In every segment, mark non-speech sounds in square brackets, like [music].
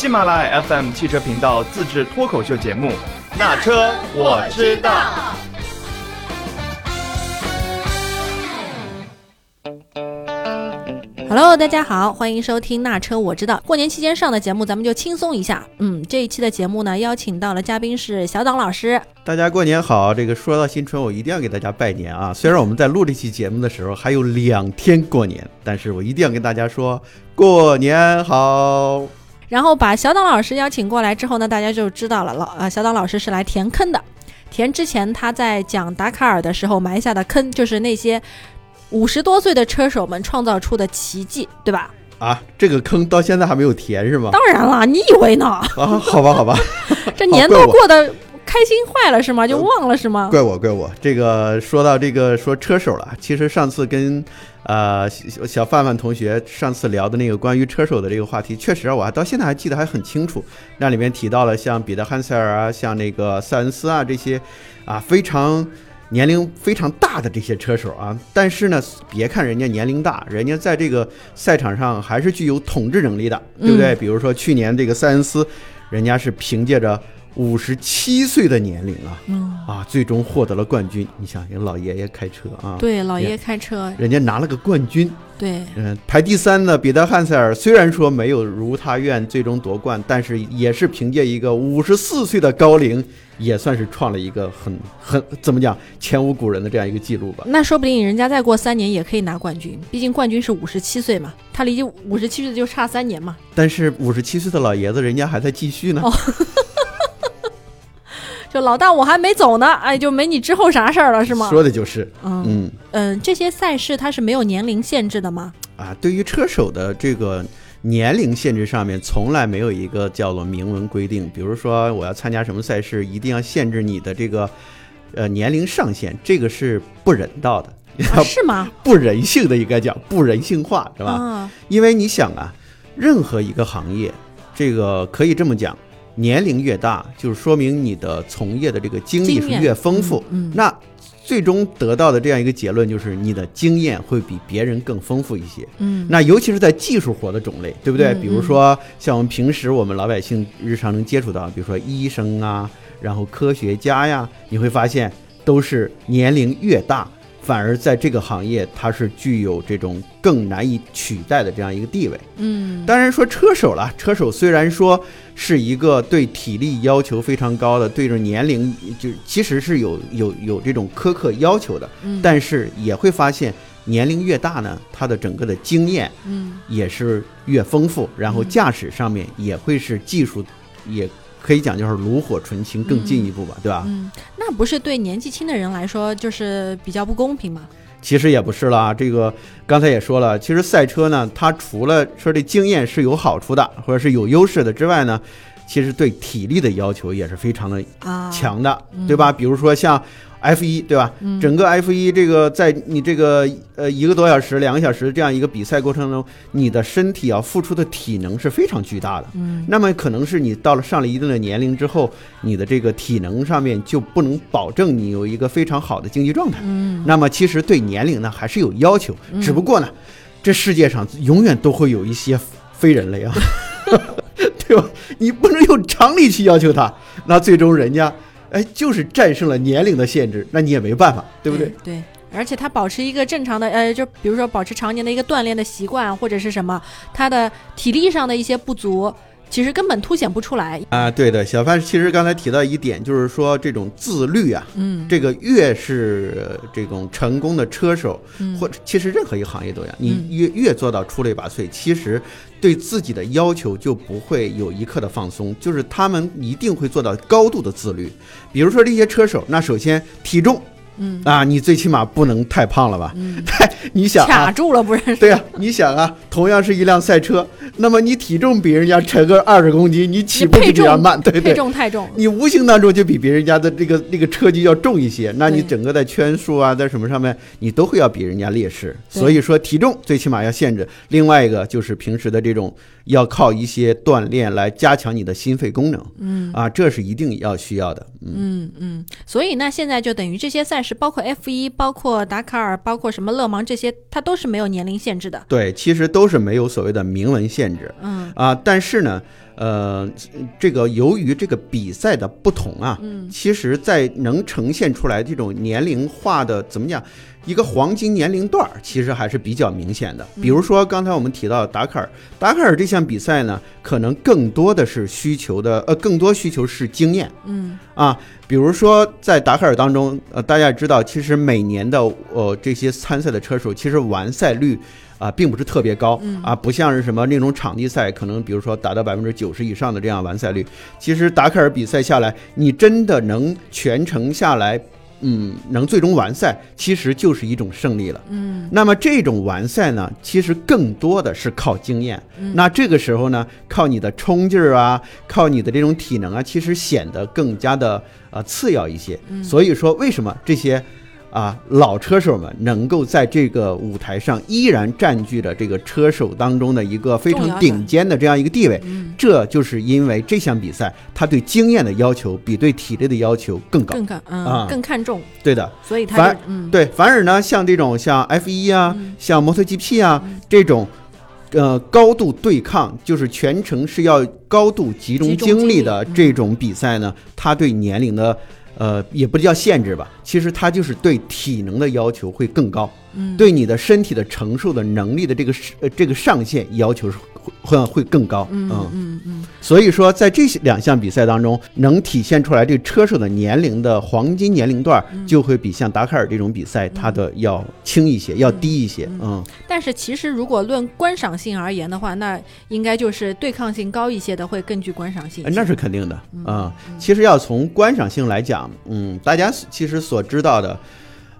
喜马拉雅 FM 汽车频道自制脱口秀节目《那车我知道》。Hello，大家好，欢迎收听《那车我知道》。过年期间上的节目，咱们就轻松一下。嗯，这一期的节目呢，邀请到了嘉宾是小党老师。大家过年好！这个说到新春，我一定要给大家拜年啊！虽然我们在录这期节目的时候还有两天过年，但是我一定要跟大家说过年好。然后把小党老师邀请过来之后呢，大家就知道了，老啊，小党老师是来填坑的。填之前他在讲达卡尔的时候埋下的坑，就是那些五十多岁的车手们创造出的奇迹，对吧？啊，这个坑到现在还没有填是吗？当然了，你以为呢？啊，好吧，好吧，[laughs] 这年都过得开心坏了是吗？就忘了是吗？怪我，怪我。这个说到这个说车手了，其实上次跟呃小小范范同学上次聊的那个关于车手的这个话题，确实我还到现在还记得还很清楚。那里面提到了像彼得汉塞尔啊，像那个塞恩斯啊这些啊非常。年龄非常大的这些车手啊，但是呢，别看人家年龄大，人家在这个赛场上还是具有统治能力的，对不对？比如说去年这个塞恩斯，人家是凭借着五十七岁的年龄啊，嗯，啊，最终获得了冠军。你想，人老爷爷开车啊，对，老爷爷开车，人家拿了个冠军。对，嗯，排第三的彼得汉塞尔虽然说没有如他愿最终夺冠，但是也是凭借一个五十四岁的高龄，也算是创了一个很很怎么讲前无古人的这样一个记录吧。那说不定人家再过三年也可以拿冠军，毕竟冠军是五十七岁嘛，他离五十七岁就差三年嘛。但是五十七岁的老爷子，人家还在继续呢。哦就老大我还没走呢，哎，就没你之后啥事儿了是吗？说的就是，嗯嗯嗯，这些赛事它是没有年龄限制的吗？啊，对于车手的这个年龄限制上面，从来没有一个叫做明文规定。比如说，我要参加什么赛事，一定要限制你的这个呃年龄上限，这个是不人道的，啊、是吗？不人性的，应该讲不人性化，是吧？啊，因为你想啊，任何一个行业，这个可以这么讲，年龄越大，就是说明你的从业的这个经历是越丰富。嗯嗯那最终得到的这样一个结论就是，你的经验会比别人更丰富一些。嗯，那尤其是在技术活的种类，对不对？嗯比如说像我们平时我们老百姓日常能接触到，比如说医生啊，然后科学家呀，你会发现都是年龄越大，反而在这个行业它是具有这种更难以取代的这样一个地位。嗯。当然说车手了，车手虽然说是一个对体力要求非常高的，对着年龄就其实是有有有这种苛刻要求的，嗯。但是也会发现年龄越大呢，他的整个的经验嗯。也是越丰富，然后驾驶上面也会是技术，也可以讲就是炉火纯青更进一步吧，对吧？嗯，那不是对年纪轻的人来说就是比较不公平吗？其实也不是了啊，这个刚才也说了，其实赛车呢，它除了说这经验是有好处的，或者是有优势的之外呢，其实对体力的要求也是非常的啊，强的，对吧？比如说像 F 一，对吧？嗯整个 F 一这个在你这个呃一个多小时、两个小时这样一个比赛过程中，你的身体啊付出的体能是非常巨大的。嗯那么可能是你到了上了一定的年龄之后，你的这个体能上面就不能保证你有一个非常好的竞技状态。嗯那么其实对年龄呢还是有要求，只不过呢，这世界上永远都会有一些非人类啊，[laughs] 对吧？你不能用常理去要求他，那最终人家哎就是战胜了年龄的限制，那你也没办法，对不对？？对。而且他保持一个正常的，呃，就比如说保持常年的一个锻炼的习惯，或者是什么，他的体力上的一些不足，其实根本凸显不出来。啊，对的，小范其实刚才提到一点，就是说这种自律啊，嗯这个越是呃这种成功的车手，嗯或者其实任何一个行业都一样，你嗯越越做到出类拔萃，其实对自己的要求就不会有一刻的放松，就是他们一定会做到高度的自律。比如说这些车手，那首先体重嗯啊，你最起码不能太胖了吧？嗯，[laughs] 你想啊。卡住了不认识？对呀、你想啊，同样是一辆赛车，那么你体重比人家沉个二十公斤，你起步就比人家慢，对配对，重太重。你无形当中就比别人家的这个那个车机要重一些，那你整个在圈数啊，在什么上面，你都会要比人家劣势。所以说体重最起码要限制。另外一个就是平时的这种要靠一些锻炼来加强你的心肺功能，嗯啊，这是一定要需要的。嗯嗯，所以那现在就等于这些赛事，包括 F 一，包括达喀尔，包括什么勒芒这些，它都是没有年龄限制的。对，其实都是没有所谓的明文限制嗯啊。但是呢，呃，这个由于这个比赛的不同啊，嗯其实，在能呈现出来这种年龄化的怎么讲，一个黄金年龄段儿，其实还是比较明显的。比如说刚才我们提到达喀尔，达喀尔这项比赛呢，可能更多的是需求的，呃，更多需求是经验。嗯啊，比如说在达喀尔当中，呃，大家也知道，其实每年的呃这些参赛的车手，其实完赛率啊、并不是特别高啊，不像是什么那种场地赛，可能比如说达到百分之九十以上的这样完赛率。其实达喀尔比赛下来，你真的能全程下来。嗯，能最终完赛，其实就是一种胜利了。嗯那么这种完赛呢，其实更多的是靠经验。嗯那这个时候呢，靠你的冲劲儿啊，靠你的这种体能啊，其实显得更加的呃次要一些。嗯所以说，为什么这些啊老车手们能够在这个舞台上依然占据着这个车手当中的一个非常顶尖的这样一个地位？嗯，这就是因为这项比赛，它对经验的要求比对体力的要求更高。更看嗯、啊更看重，对的。所以它反对，反而呢，像这种像 F 一啊，嗯像摩托 GP 啊、这种，呃，高度对抗，就是全程是要高度集中精力的这种比赛呢，它对年龄的，呃，也不叫限制吧，其实它就是对体能的要求会更高，嗯。对你的身体的承受的能力的这个是呃这个上限要求是会会会更高，嗯嗯。嗯所以说，在这些两项比赛当中，能体现出来这车手的年龄的黄金年龄段，嗯。就会比像达喀尔这种比赛，它的要轻一些，要低一些。嗯，但是其实如果论观赏性而言的话，那应该就是对抗性高一些的会更具观赏性那是肯定的啊、其实要从观赏性来讲，嗯，大家其实所知道的，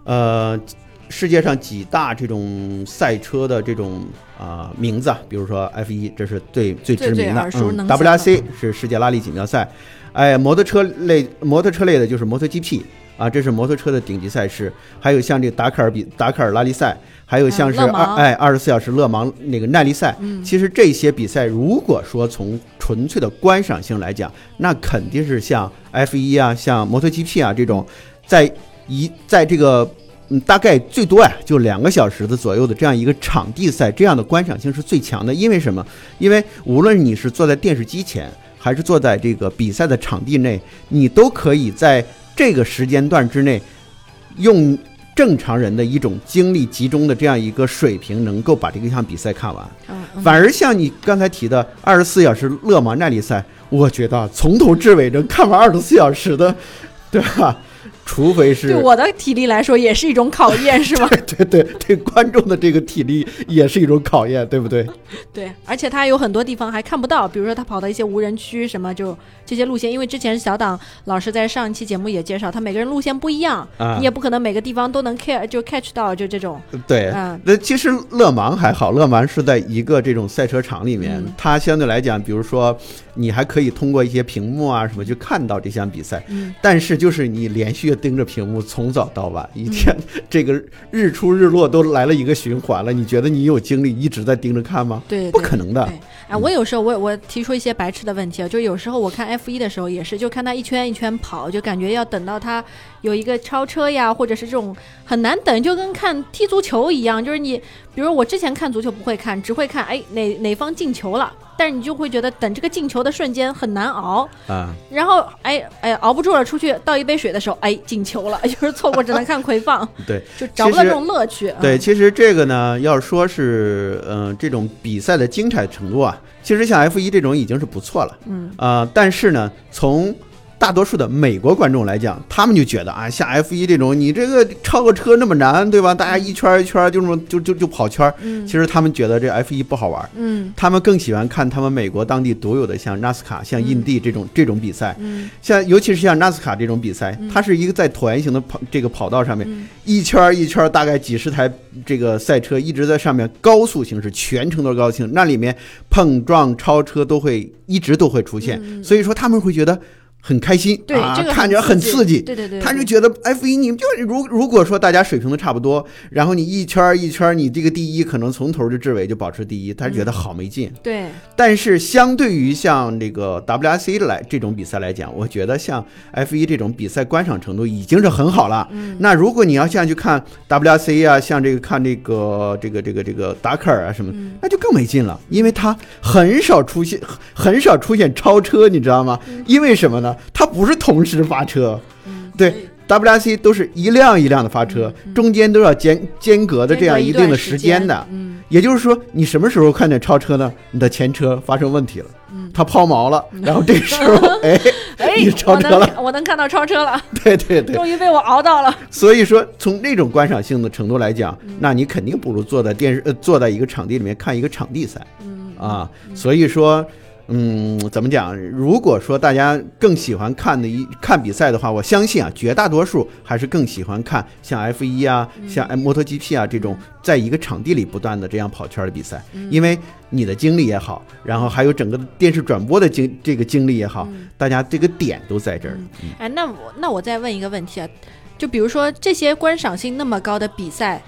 呃，世界上几大这种赛车的这种啊、名字啊，比如说 F 一，这是最最知名的，，WRC 是世界拉力锦标赛，哎，摩托车类摩托车类的就是摩托 GP 啊，这是摩托车的顶级赛事，还有像这个达喀尔比达喀尔拉力赛，还有像是二、嗯哎二十四小时勒芒那个耐力赛，嗯。其实这些比赛，如果说从纯粹的观赏性来讲，那肯定是像 F 一啊、像摩托 GP 啊这种，在一在这个嗯大概最多呀就两个小时的左右的这样一个场地赛，这样的观赏性是最强的。因为什么？因为无论你是坐在电视机前，还是坐在这个比赛的场地内，你都可以在这个时间段之内用。正常人的一种精力集中的这样一个水平，能够把这个一项比赛看完。反而像你刚才提的二十四小时勒芒耐力赛，我觉得从头至尾能看完二十四小时的，对吧？除非是对我的体力来说也是一种考验，是吗？[laughs] 对对对观众的这个体力也是一种考验，对不对？[laughs] 对，而且他有很多地方还看不到，比如说他跑到一些无人区什么，就这些路线，因为之前小党老师在上一期节目也介绍，他每个人路线不一样，啊。你也不可能每个地方都能 care 就 catch 到，就这种，对，嗯。那其实勒芒还好，勒芒是在一个这种赛车场里面，嗯。它相对来讲，比如说你还可以通过一些屏幕啊什么去看到这项比赛，嗯。但是就是你连续盯着屏幕从早到晚，一天、[laughs] 这个日出日落都来了一个循环了，你觉得你有精力一直在盯着看吗？对，对不可能的。对，啊，我有时候我我提出一些白痴的问题啊，就有时候我看 F 一的时候也是，就看他一圈一圈跑，就感觉要等到他有一个超车呀，或者是这种很难等，就跟看踢足球一样，就是你，比如我之前看足球不会看，只会看哎哪哪方进球了，但是你就会觉得等这个进球的瞬间很难熬，啊，然后哎哎熬不住了，出去倒一杯水的时候，哎进球了，就是错过只能看回放，[laughs] 对就找不到这种乐趣。对，嗯其实这个呢，要说是嗯、呃这种比赛的精彩程度啊，其实像 F 一这种已经是不错了。嗯啊、但是呢，从大多数的美国观众来讲，他们就觉得啊，像 F 一这种，你这个超个车那么难，对吧？大家一圈儿一圈儿就这么就就就跑圈儿。嗯。其实他们觉得这 F 一不好玩儿，嗯。他们更喜欢看他们美国当地独有的像纳斯卡、像印地这种、这种比赛。嗯。像尤其是像纳斯卡这种比赛，它是一个在椭圆形的跑这个跑道上面，嗯。一圈儿一圈儿大概几十台这个赛车一直在上面高速行驶，全程都是高速行驶，那里面碰撞、超车都会一直都会出现，嗯。所以说他们会觉得很开心，对，啊这个看着很刺激。对对对，他就觉得 F 一你们就如如果说大家水平都差不多，然后你一圈儿一圈儿，你这个第一可能从头就至尾就保持第一，他觉得好没劲。对但是相对于像这个 WRC 来这种比赛来讲，我觉得像 F 一这种比赛观赏程度已经是很好了。嗯那如果你要像去看 WRC 啊，像这个看这个这个这个这个达喀尔啊什么，嗯那就更没劲了，因为它很少出现很少出现超车，你知道吗？嗯因为什么呢？它不是同时发车，对。WRC 都是一辆一辆的发车，中间都要间间隔的这样一定的时间的，嗯。也就是说，你什么时候看见超车呢？你的前车发生问题了，它抛锚了，然后这个时候，[laughs] 哎，哎，你超车了，能我能看到超车了，[laughs] 对对对。终于被我熬到了。所以说，从那种观赏性的程度来讲，嗯。那你肯定不如坐在电视呃坐在一个场地里面看一个场地赛，嗯啊，所以说。嗯，怎么讲？如果说大家更喜欢看的一看比赛的话，我相信啊，绝大多数还是更喜欢看像 F 一啊、嗯。像摩托 GP 啊这种在一个场地里不断的这样跑圈的比赛，嗯。因为你的经历也好，然后还有整个电视转播的经这个经历也好，大家这个点都在这儿。嗯。哎，那我那我再问一个问题啊，就比如说这些观赏性那么高的比赛，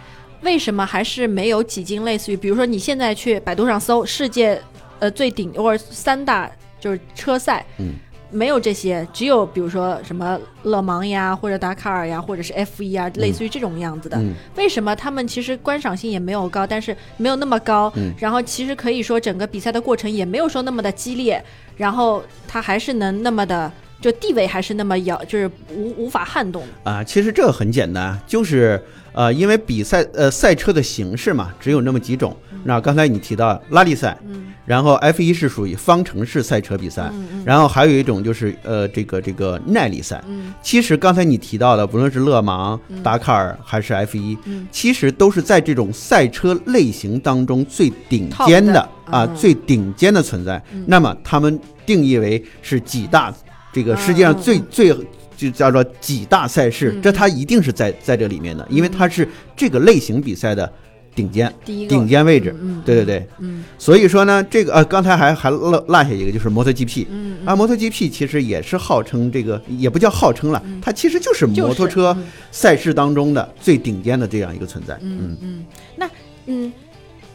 为什么还是没有几经类似于，比如说你现在去百度上搜世界呃最顶或者三大就是车赛，嗯。没有这些，只有比如说什么勒芒呀，或者达喀尔呀，或者是 F 一啊，类似于这种样子的。嗯为什么他们其实观赏性也没有高，但是没有那么高，嗯然后其实可以说整个比赛的过程也没有说那么的激烈，然后他还是能那么的，就地位还是那么遥，就是无无法撼动的。啊，其实这个很简单，就是呃，因为比赛呃赛车的形式嘛，只有那么几种。那刚才你提到拉力赛，嗯然后 F 一是属于方程式赛车比赛，嗯嗯然后还有一种就是呃这个这个耐力赛。嗯其实刚才你提到的，不论是勒芒、达喀尔还是 F 一、嗯其实都是在这种赛车类型当中最顶尖的的啊、嗯最顶尖的存在。那么他们定义为是几大这个世界上最、最就叫做几大赛事，嗯。这它一定是在在这里面的，因为它是这个类型比赛的顶尖顶尖位置。对对对，嗯。所以说呢，这个呃，刚才还还落落下一个就是摩托 GP，啊，摩托 GP 其实也是号称这个，也不叫号称了，它其实就是摩托车嗯。赛事当中的最顶尖的这样一个存在。嗯。嗯，那嗯。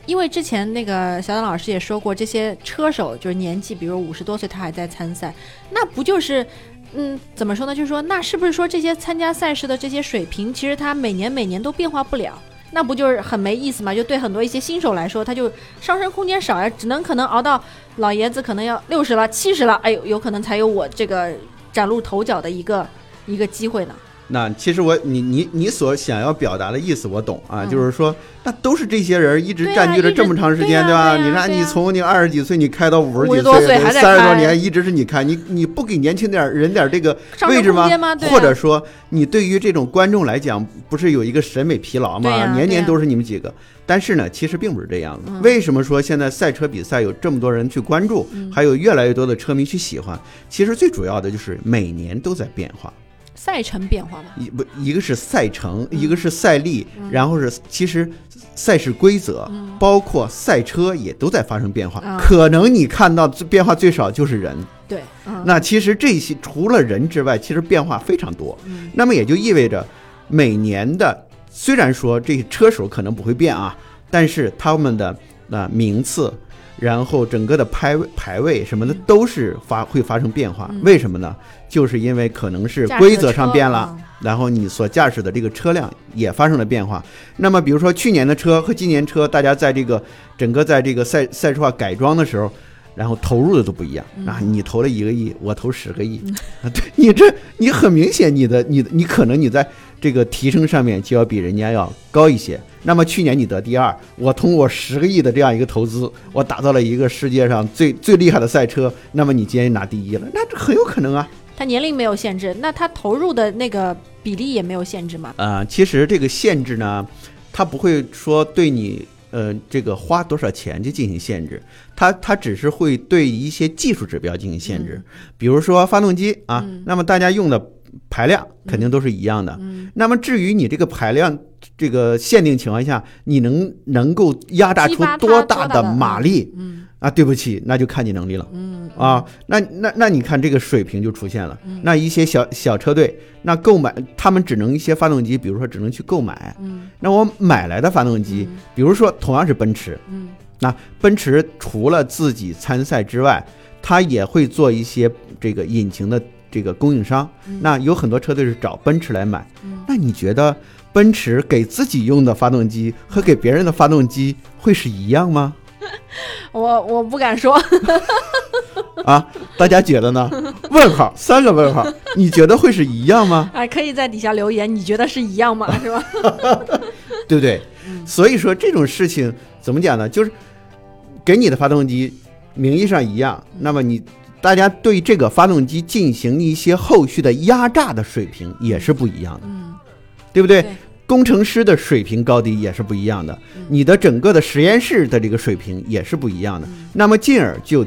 因为之前那个小党老师也说过，这些车手就是年纪，比如五十多岁，他还在参赛，那不就是，嗯，怎么说呢？就是说，那是不是说这些参加赛事的这些水平，其实他每年每年都变化不了？那不就是很没意思吗？就对很多一些新手来说，他就上升空间少呀，只能可能熬到老爷子可能要六十了、七十了，哎呦，有可能才有我这个崭露头角的一个一个机会呢。那其实我你你你所想要表达的意思我懂啊，嗯就是说那都是这些人一直占据了这么长时间，对啊吧？你看对啊对啊你从你二十几岁你开到五十几多岁三十多开年一直是你开，你你不给年轻点儿人点儿这个位置吗或者说你对于这种观众来讲，不是有一个审美疲劳吗？年年都是你们几个。但是呢，其实并不是这样为什么说现在赛车比赛有这么多人去关注，嗯还有越来越多的车迷去喜欢？其实最主要的就是每年都在变化。赛程变化吗。一不一个是赛程，嗯一个是赛例，然后是其实赛事规则，包括赛车也都在发生变化。嗯可能你看到最变化最少就是人，对，嗯，那其实这些除了人之外，其实变化非常多。嗯那么也就意味着每年的虽然说这些车手可能不会变啊，但是他们的那、名次。然后整个的排位排位什么的都是发会发生变化，嗯。为什么呢？就是因为可能是规则上变了，然后你所驾驶的这个车辆也发生了变化。那么，比如说去年的车和今年车，大家在这个整个在这个赛赛车化改装的时候，然后投入的都不一样。嗯。啊，你投了一个亿，我投十个亿，啊，对你这你很明显你的你的你可能你在这个提升上面就要比人家要高一些。那么去年你得第二，我通过十个亿的这样一个投资，我打造了一个世界上最最厉害的赛车，那么你今年拿第一了，那这很有可能啊。他年龄没有限制，那他投入的那个比例也没有限制嘛？啊、其实这个限制呢，他不会说对你呃这个花多少钱去进行限制，他他只是会对一些技术指标进行限制，比如说发动机啊，那么大家用的排量肯定都是一样的。嗯那么至于你这个排量这个限定情况下，你能能够压榨出多大的多大的马力，嗯啊，对不起，那就看你能力了。嗯啊，那那那你看这个水平就出现了。那一些小小车队，那购买他们只能一些发动机，比如说只能去购买。嗯那我买来的发动机，比如说同样是奔驰，嗯那奔驰除了自己参赛之外，它也会做一些这个引擎的这个供应商。那有很多车队是找奔驰来买。嗯那你觉得奔驰给自己用的发动机和给别人的发动机会是一样吗？[laughs] 我我不敢说，啊，大家觉得呢？[laughs] 问号，三个问号，你觉得会是一样吗？哎，可以在底下留言，你觉得是一样吗？[laughs] 是吧？对不对？所以说这种事情怎么讲呢？就是给你的发动机名义上一样，那么你大家对这个发动机进行一些后续的压榨的水平也是不一样的，嗯，对不对？对工程师的水平高低也是不一样的，你的整个的实验室的这个水平也是不一样的，那么进而就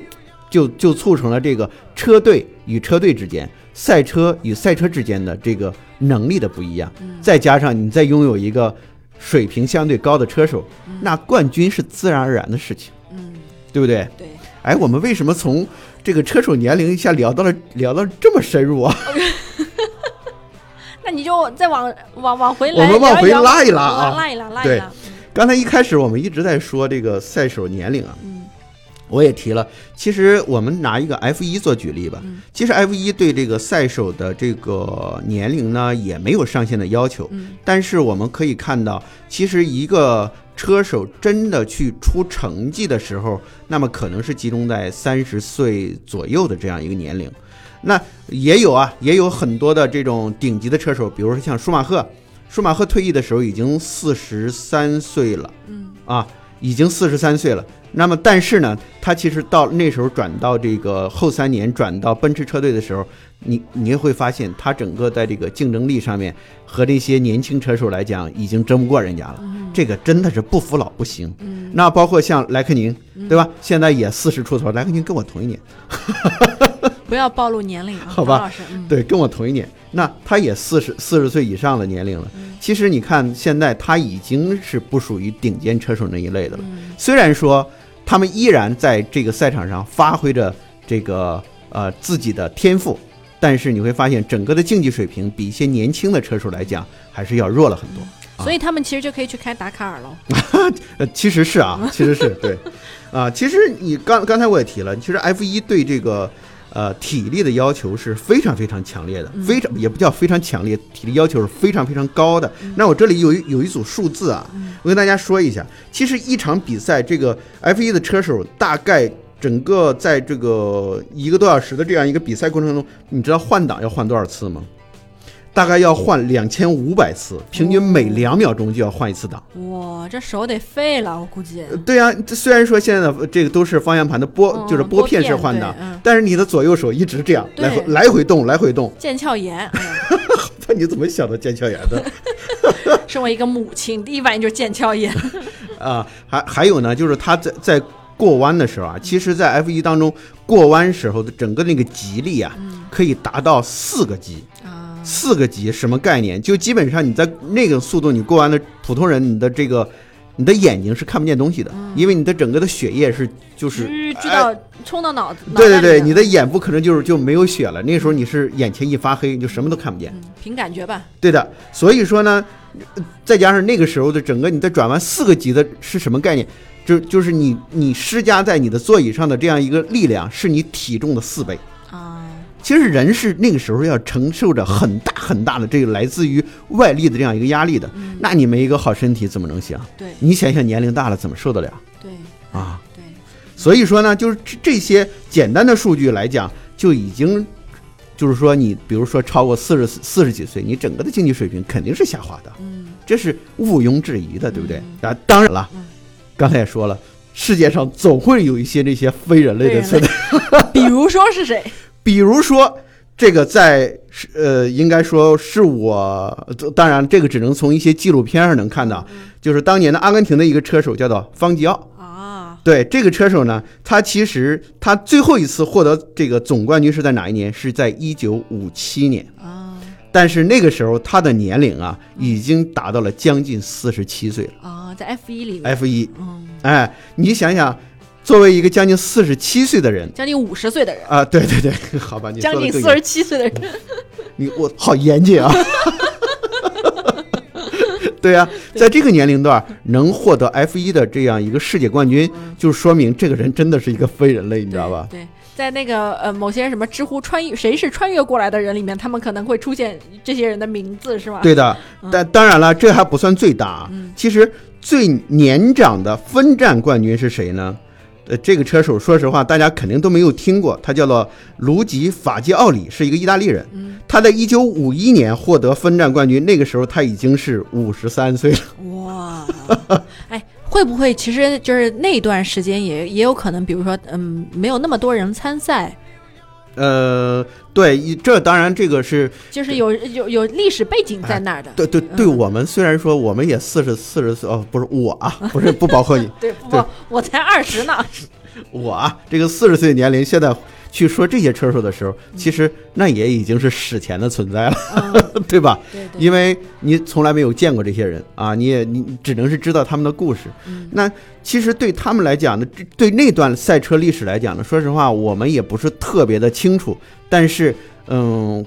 就就促成了这个车队与车队之间、赛车与赛车之间的这个能力的不一样，再加上你再拥有一个水平相对高的车手，那冠军是自然而然的事情，嗯，对不对？对。哎，我们为什么从这个车手年龄一下聊到了聊到这么深入啊？[laughs] 那你就再往往往回来，我们往回拉一拉啊。拉一拉，拉一对。拉。刚才一开始我们一直在说这个赛手年龄啊，嗯。我也提了，其实我们拿一个 F 一做举例吧，嗯。其实 F 一对这个赛手的这个年龄呢也没有上限的要求，嗯。但是我们可以看到，其实一个车手真的去出成绩的时候，那么可能是集中在三十岁左右的这样一个年龄。那也有啊，也有很多的这种顶级的车手，比如说像舒马赫，舒马赫退役的时候已经四十三岁了，嗯啊，已经四十三岁了。那么，但是呢，他其实到那时候转到这个后三年转到奔驰车队的时候，你你也会发现，他整个在这个竞争力上面和这些年轻车手来讲，已经争不过人家了。这个真的是不服老不行。嗯那包括像莱克宁，对吧？现在也四十出头，莱克宁跟我同一年，不要暴露年龄啊，好吧老师，嗯，对，跟我同一年，那他也四十四十岁以上的年龄了。嗯其实你看，现在他已经是不属于顶尖车手那一类的了。嗯虽然说他们依然在这个赛场上发挥着这个呃自己的天赋，但是你会发现整个的竞技水平比一些年轻的车手来讲还是要弱了很多。所以他们其实就可以去开达卡尔了。[laughs] 呃，其实是啊，其实是对，[laughs] 啊，其实你刚刚才我也提了，其实 F 一对这个呃体力的要求是非常非常强烈的，非常也不叫非常强烈，体力要求是非常非常高的。那我这里有一有一组数字啊，我跟大家说一下，其实一场比赛，这个 F 一的车手大概。整个在这个一个多小时的这样一个比赛过程中，你知道换挡要换多少次吗？大概要换两千五百次，平均每两秒钟就要换一次档。哇，这手得废了，我估计。呃对呀、这虽然说现在的这个都是方向盘的拨，嗯就是拨片式换挡，但是你的左右手一直这样来回来回动，来回动。[laughs] 腱鞘炎，[laughs] 那你怎么想到腱鞘炎的 [laughs] 身为一个母亲，第一反应就是腱鞘炎。啊？还还有呢，就是他在在过弯的时候啊，其实，在 F 一当中过弯时候的整个那个极力啊，可以达到四个级。啊，四个级什么概念？就基本上你在那个速度你过完了普通人，你的这个你的眼睛是看不见东西的，因为你的整个的血液是就是哎知知道冲到脑子。对对对，你的眼部可能就是就没有血了，那个时候你是眼前一发黑，你就什么都看不见。嗯凭感觉吧。对的，所以说呢，呃再加上那个时候的整个你的转弯四个级的是什么概念？就就是你你施加在你的座椅上的这样一个力量，是你体重的四倍。啊，其实人是那个时候要承受着很大很大的这个来自于外力的这样一个压力的。那你没一个好身体怎么能行？对你想想年龄大了怎么受得了对啊？对，所以说呢，就是这这些简单的数据来讲，就已经就是说你比如说超过四十四十几岁，你整个的经济水平肯定是下滑的，嗯，这是毋庸置疑的，对不对？啊，当然了，刚才也说了，世界上总会有一些这些非人类的存在，比如说是谁？比如说。这个在是呃，应该说是我，当然这个只能从一些纪录片上能看到，就是当年的阿根廷的一个车手叫做方吉奥，啊，对这个车手呢，他其实他最后一次获得这个总冠军是在哪一年？是在一九五七年。啊但是那个时候他的年龄啊，已经达到了将近四十七岁了。啊，在 F 一里面，F 一，嗯哎，你想想，作为一个将近四十七岁的人将近五十岁的人，啊，对对对，[laughs] 好吧，你将近四十七岁的人，你我好严谨啊。[laughs] 对啊、在这个年龄段能获得 F 一的这样一个世界冠军，就说明这个人真的是一个非人类，你知道吧？对，在那个呃某些什么知乎穿越谁是穿越过来的人里面，他们可能会出现这些人的名字，是吧？对的，但当然了，这还不算最大啊。嗯其实最年长的分站冠军是谁呢？呃，这个车手说实话，大家肯定都没有听过，他叫做卢吉法基奥里，是一个意大利人。嗯他在一九五一年获得分站冠军，那个时候他已经是五十三岁了。哇，哎，会不会其实就是那段时间也也有可能，比如说嗯，没有那么多人参赛，呃，对，一这当然这个是就是有有有历史背景在那儿的。对对对，嗯我们虽然说我们也四十四十岁哦，不是我啊，不是不包括你，[laughs] 对，不，我才二十呢。[laughs] 我啊，这个四十岁年龄，现在去说这些车手的时候，其实那也已经是史前的存在了，嗯，[laughs] 对吧？对对，因为你从来没有见过这些人啊，你也你只能是知道他们的故事。嗯那其实对他们来讲呢，这对那段赛车历史来讲呢，说实话，我们也不是特别的清楚。但是，嗯，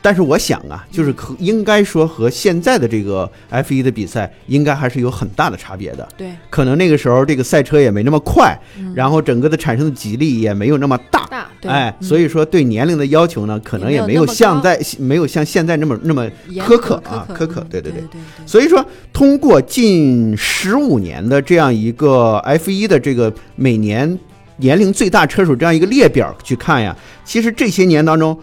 但是我想啊，就是可应该说和现在的这个 F 1的比赛，应该还是有很大的差别的。对，可能那个时候这个赛车也没那么快，嗯然后整个的产生的激励也没有那么大。哎，嗯。所以说对年龄的要求呢，可能也也没有像在没有像现在那么那么苛刻啊苛苛刻嗯对对对。所以说，通过近十五年的这样一个 F 一的这个每年年龄最大车手这样一个列表去看呀，其实这些年当中，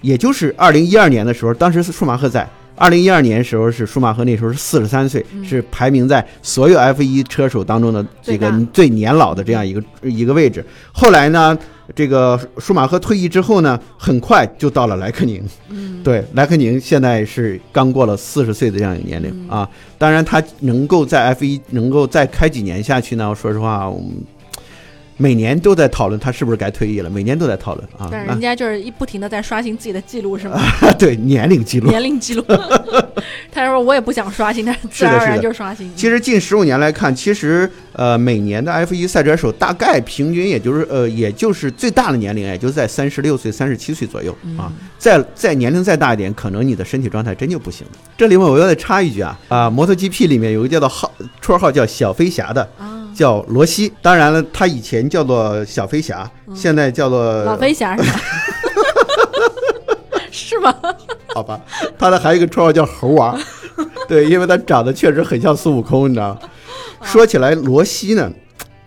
也就是二零一二年的时候，当时是舒马赫在。二零一二年时候是舒马赫，那时候是四十三岁，嗯。是排名在所有 F 一车手当中的这个最年老的这样一个一个位置。后来呢，这个舒马赫退役之后呢，很快就到了莱克宁。嗯，对，莱克宁现在是刚过了四十岁的这样一个年龄、嗯啊。当然，他能够在 F 一能够再开几年下去呢？说实话，我们每年都在讨论他是不是该退役了，每年都在讨论啊。但是人家就是一不停的在刷新自己的记录，是吗？啊 [laughs] 对年龄记录，年龄记录。[laughs] 他说我也不想刷新，但是自然而然就刷新。其实近十五年来看，其实呃每年的 F 一赛车手大概平均也就是呃也就是最大的年龄也就是在三十六岁、三十七岁左右嗯啊。再再年龄再大一点，可能你的身体状态真就不行了。这里面我要再插一句啊啊，摩托 GP 里面有一个叫做号绰号叫小飞侠的，啊，叫罗西。当然了，他以前叫做小飞侠，现在叫做嗯老飞侠是吧？[laughs] 是吗？好吧，他的还有一个绰号叫猴娃，[laughs] 对，因为他长得确实很像孙悟空，你知道吗？说起来，罗西呢，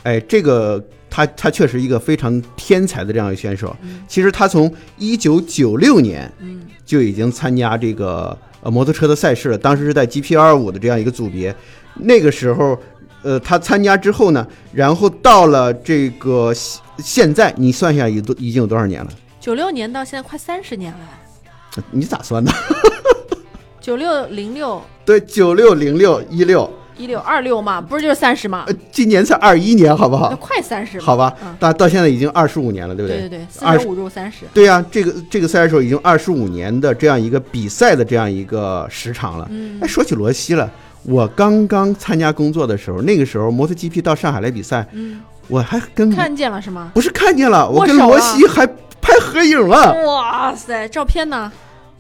哎，这个他他确实一个非常天才的这样一个选手。其实他从一九九六年嗯就已经参加这个呃摩托车的赛事了，当时是在 GP 二五的这样一个组别。那个时候，呃，他参加之后呢，然后到了这个现现在，你算一下已多已经有多少年了？九六年到现在快三十年了，你咋算的？九六零六 [laughs] 对，九六零六一六。一六二六嘛，不是就是三十嘛呃，，今年才二一年，好不那好？快三十。好吧嗯，到到现在已经二十五年了，对不对对对，四二十五入三十。对呀、这个这个赛车手已经二十五年的这样一个比赛的这样一个时长了。嗯哎，说起罗西了，我刚刚参加工作的时候，那个时候摩托 GP 到上海来比赛，嗯，我还跟看见了是吗？不是看见了，我跟罗西还拍合影了，哇塞，照片呢？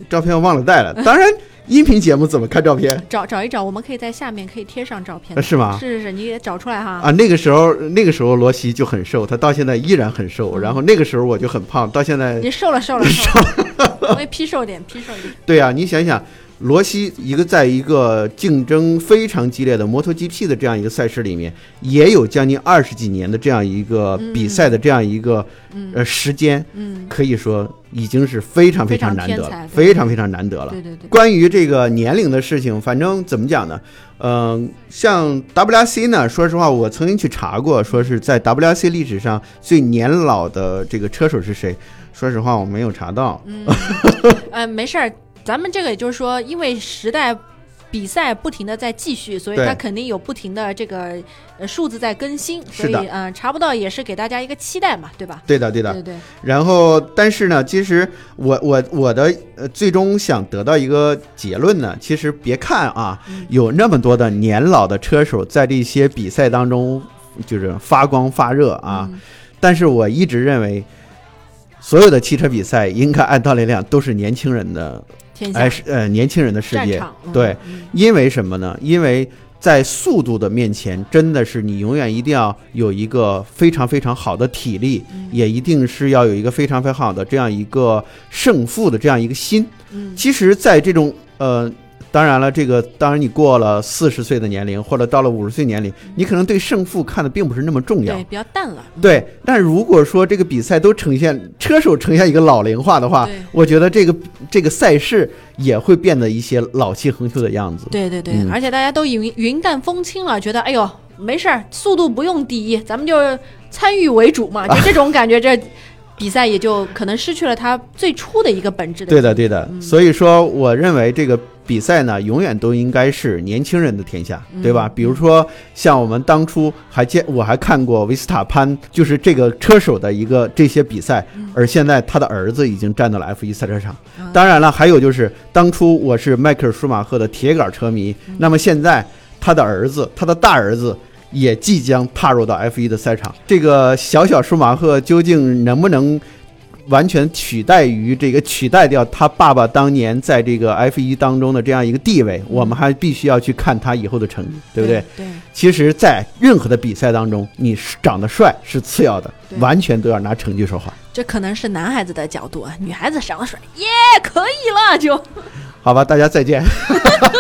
照片忘了带了。当然，音频节目怎么看照片？[laughs] 找找一找，我们可以在下面可以贴上照片呃。是吗？是是是，你也找出来哈。啊，那个时候那个时候罗西就很瘦，他到现在依然很瘦。嗯然后那个时候我就很胖，到现在你瘦了瘦了 [laughs] 瘦了，我也 P 瘦点 P 瘦点。对呀、你想想，罗西一个在一个竞争非常激烈的摩托 GP 的这样一个赛事里面，也有将近二十几年的这样一个比赛的这样一个、嗯呃时间，嗯，可以说已经是非常非常难得了非常非常难得了。对对对。关于这个年龄的事情，反正怎么讲呢？嗯、像 WRC 呢，说实话，我曾经去查过，说是在 WRC 历史上最年老的这个车手是谁。说实话，我没有查到。嗯，[laughs] 呃，没事儿，咱们这个也就是说，因为时代比赛不停的在继续，所以对它肯定有不停的这个呃数字在更新，所以嗯、呃查不到也是给大家一个期待嘛，对吧？对的，对的。对对，然后，但是呢，其实我我我的呃最终想得到一个结论呢，其实别看啊，嗯有那么多的年老的车手在这些比赛当中就是发光发热啊。嗯但是我一直认为，所有的汽车比赛应该按道理讲都是年轻人的，天下哎，是呃，年轻人的世界。嗯对，嗯因为什么呢？因为在速度的面前，真的是你永远一定要有一个非常非常好的体力，嗯也一定是要有一个非常非常好的这样一个胜负的这样一个心。嗯其实，在这种呃，当然了，这个当然你过了四十岁的年龄，或者到了五十岁年龄，你可能对胜负看的并不是那么重要对。比较淡了，嗯对，但如果说这个比赛都呈现车手呈现一个老龄化的话，我觉得这个这个赛事也会变得一些老气横秋的样子。对对对，嗯而且大家都云云淡风轻了，觉得哎呦没事儿，速度不用第一，咱们就参与为主嘛，[laughs] 就这种感觉，这比赛也就可能失去了它最初的一个本质的。对的，对的。嗯所以说，我认为这个比赛呢，永远都应该是年轻人的天下，对吧？嗯比如说，像我们当初还见，我还看过维斯塔潘，就是这个车手的一个这些比赛，而现在他的儿子已经站到了 F1 赛车场。嗯当然了，还有就是当初我是迈克尔舒马赫的铁杆车迷，那么现在他的儿子，他的大儿子。也即将踏入到 F1 的赛场，这个小小舒马赫究竟能不能完全取代于这个取代掉他爸爸当年在这个 F 一当中的这样一个地位，我们还必须要去看他以后的成绩，对不对？对？对，其实，在任何的比赛当中，你是长得帅是次要的，完全都要拿成绩说话，这可能是男孩子的角度，啊，女孩子长得帅，耶，可以了就。好吧？大家再见。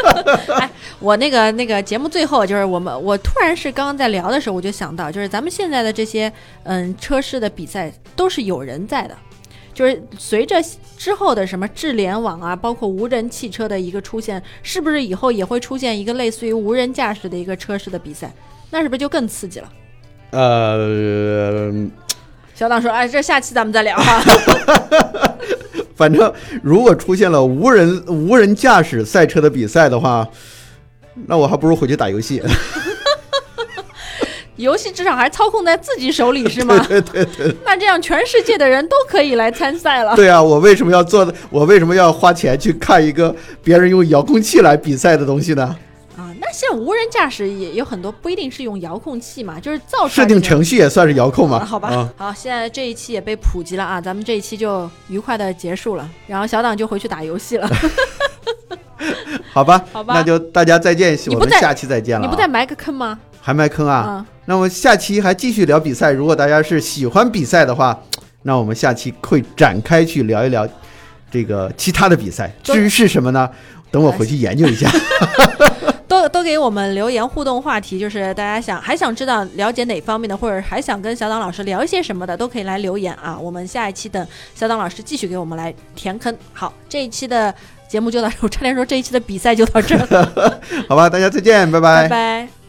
[laughs] 我那个那个节目最后就是我们，我突然是刚刚在聊的时候，我就想到，就是咱们现在的这些嗯车市的比赛都是有人在的，就是随着之后的什么智联网啊，包括无人汽车的一个出现，是不是以后也会出现一个类似于无人驾驶的一个车市的比赛？那是不是就更刺激了？呃，小党说：“哎，这下期咱们再聊哈。[laughs] 反正如果出现了无人无人驾驶赛车的比赛的话，那我还不如回去打游戏。游戏至少还操控在自己手里 [laughs] 是吗？对对对。那这样全世界的人都可以来参赛了。对啊，我为什么要做？我为什么要花钱去看一个别人用遥控器来比赛的东西呢？啊，那现在无人驾驶也有很多不一定是用遥控器嘛，就是造出设定程序也算是遥控嘛？啊好吧，啊好，现在这一期也被普及了啊，咱们这一期就愉快的结束了，然后小党就回去打游戏了。[laughs] 好吧，[laughs] 好吧那就大家再见，我们下期再见了、啊。你不再埋个坑吗？还埋坑啊？啊，那么下期还继续聊比赛。如果大家是喜欢比赛的话，那我们下期会展开去聊一聊这个其他的比赛。至于是什么呢？等我回去研究一下。[laughs] 都都给我们留言互动话题，就是大家想还想知道了解哪方面的，或者还想跟小党老师聊一些什么的，都可以来留言啊。我们下一期等小党老师继续给我们来填坑。好，这一期的节目就到，我差点说这一期的比赛就到这儿了，[laughs] 好吧，大家再见，拜拜拜。